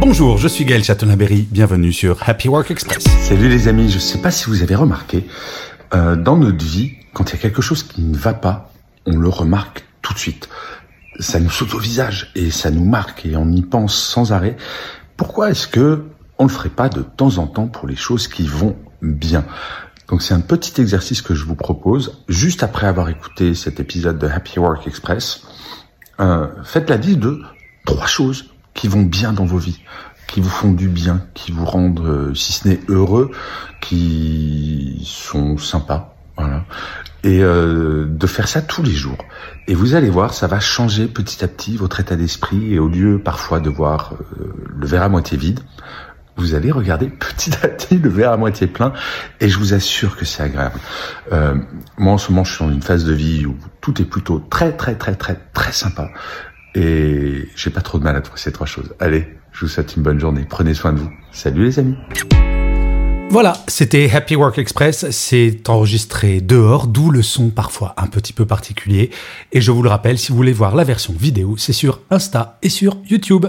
Bonjour, je suis Gaël Chatonaberry, bienvenue sur Happy Work Express. Salut les amis, je ne sais pas si vous avez remarqué, euh, dans notre vie, quand il y a quelque chose qui ne va pas, on le remarque tout de suite. Ça nous saute au visage et ça nous marque et on y pense sans arrêt. Pourquoi est-ce que on le ferait pas de temps en temps pour les choses qui vont bien? Donc c'est un petit exercice que je vous propose juste après avoir écouté cet épisode de Happy Work Express. Euh, faites la liste de trois choses qui vont bien dans vos vies, qui vous font du bien, qui vous rendent, euh, si ce n'est heureux, qui sont sympas, voilà. Et euh, de faire ça tous les jours. Et vous allez voir, ça va changer petit à petit votre état d'esprit. Et au lieu parfois de voir euh, le verre à moitié vide, vous allez regarder petit à petit le verre à moitié plein. Et je vous assure que c'est agréable. Euh, moi, en ce moment, je suis dans une phase de vie où tout est plutôt très, très, très, très, très sympa. Et j'ai pas trop de mal à trouver ces trois choses. Allez, je vous souhaite une bonne journée. Prenez soin de vous. Salut les amis. Voilà, c'était Happy Work Express. C'est enregistré dehors, d'où le son parfois un petit peu particulier. Et je vous le rappelle, si vous voulez voir la version vidéo, c'est sur Insta et sur YouTube.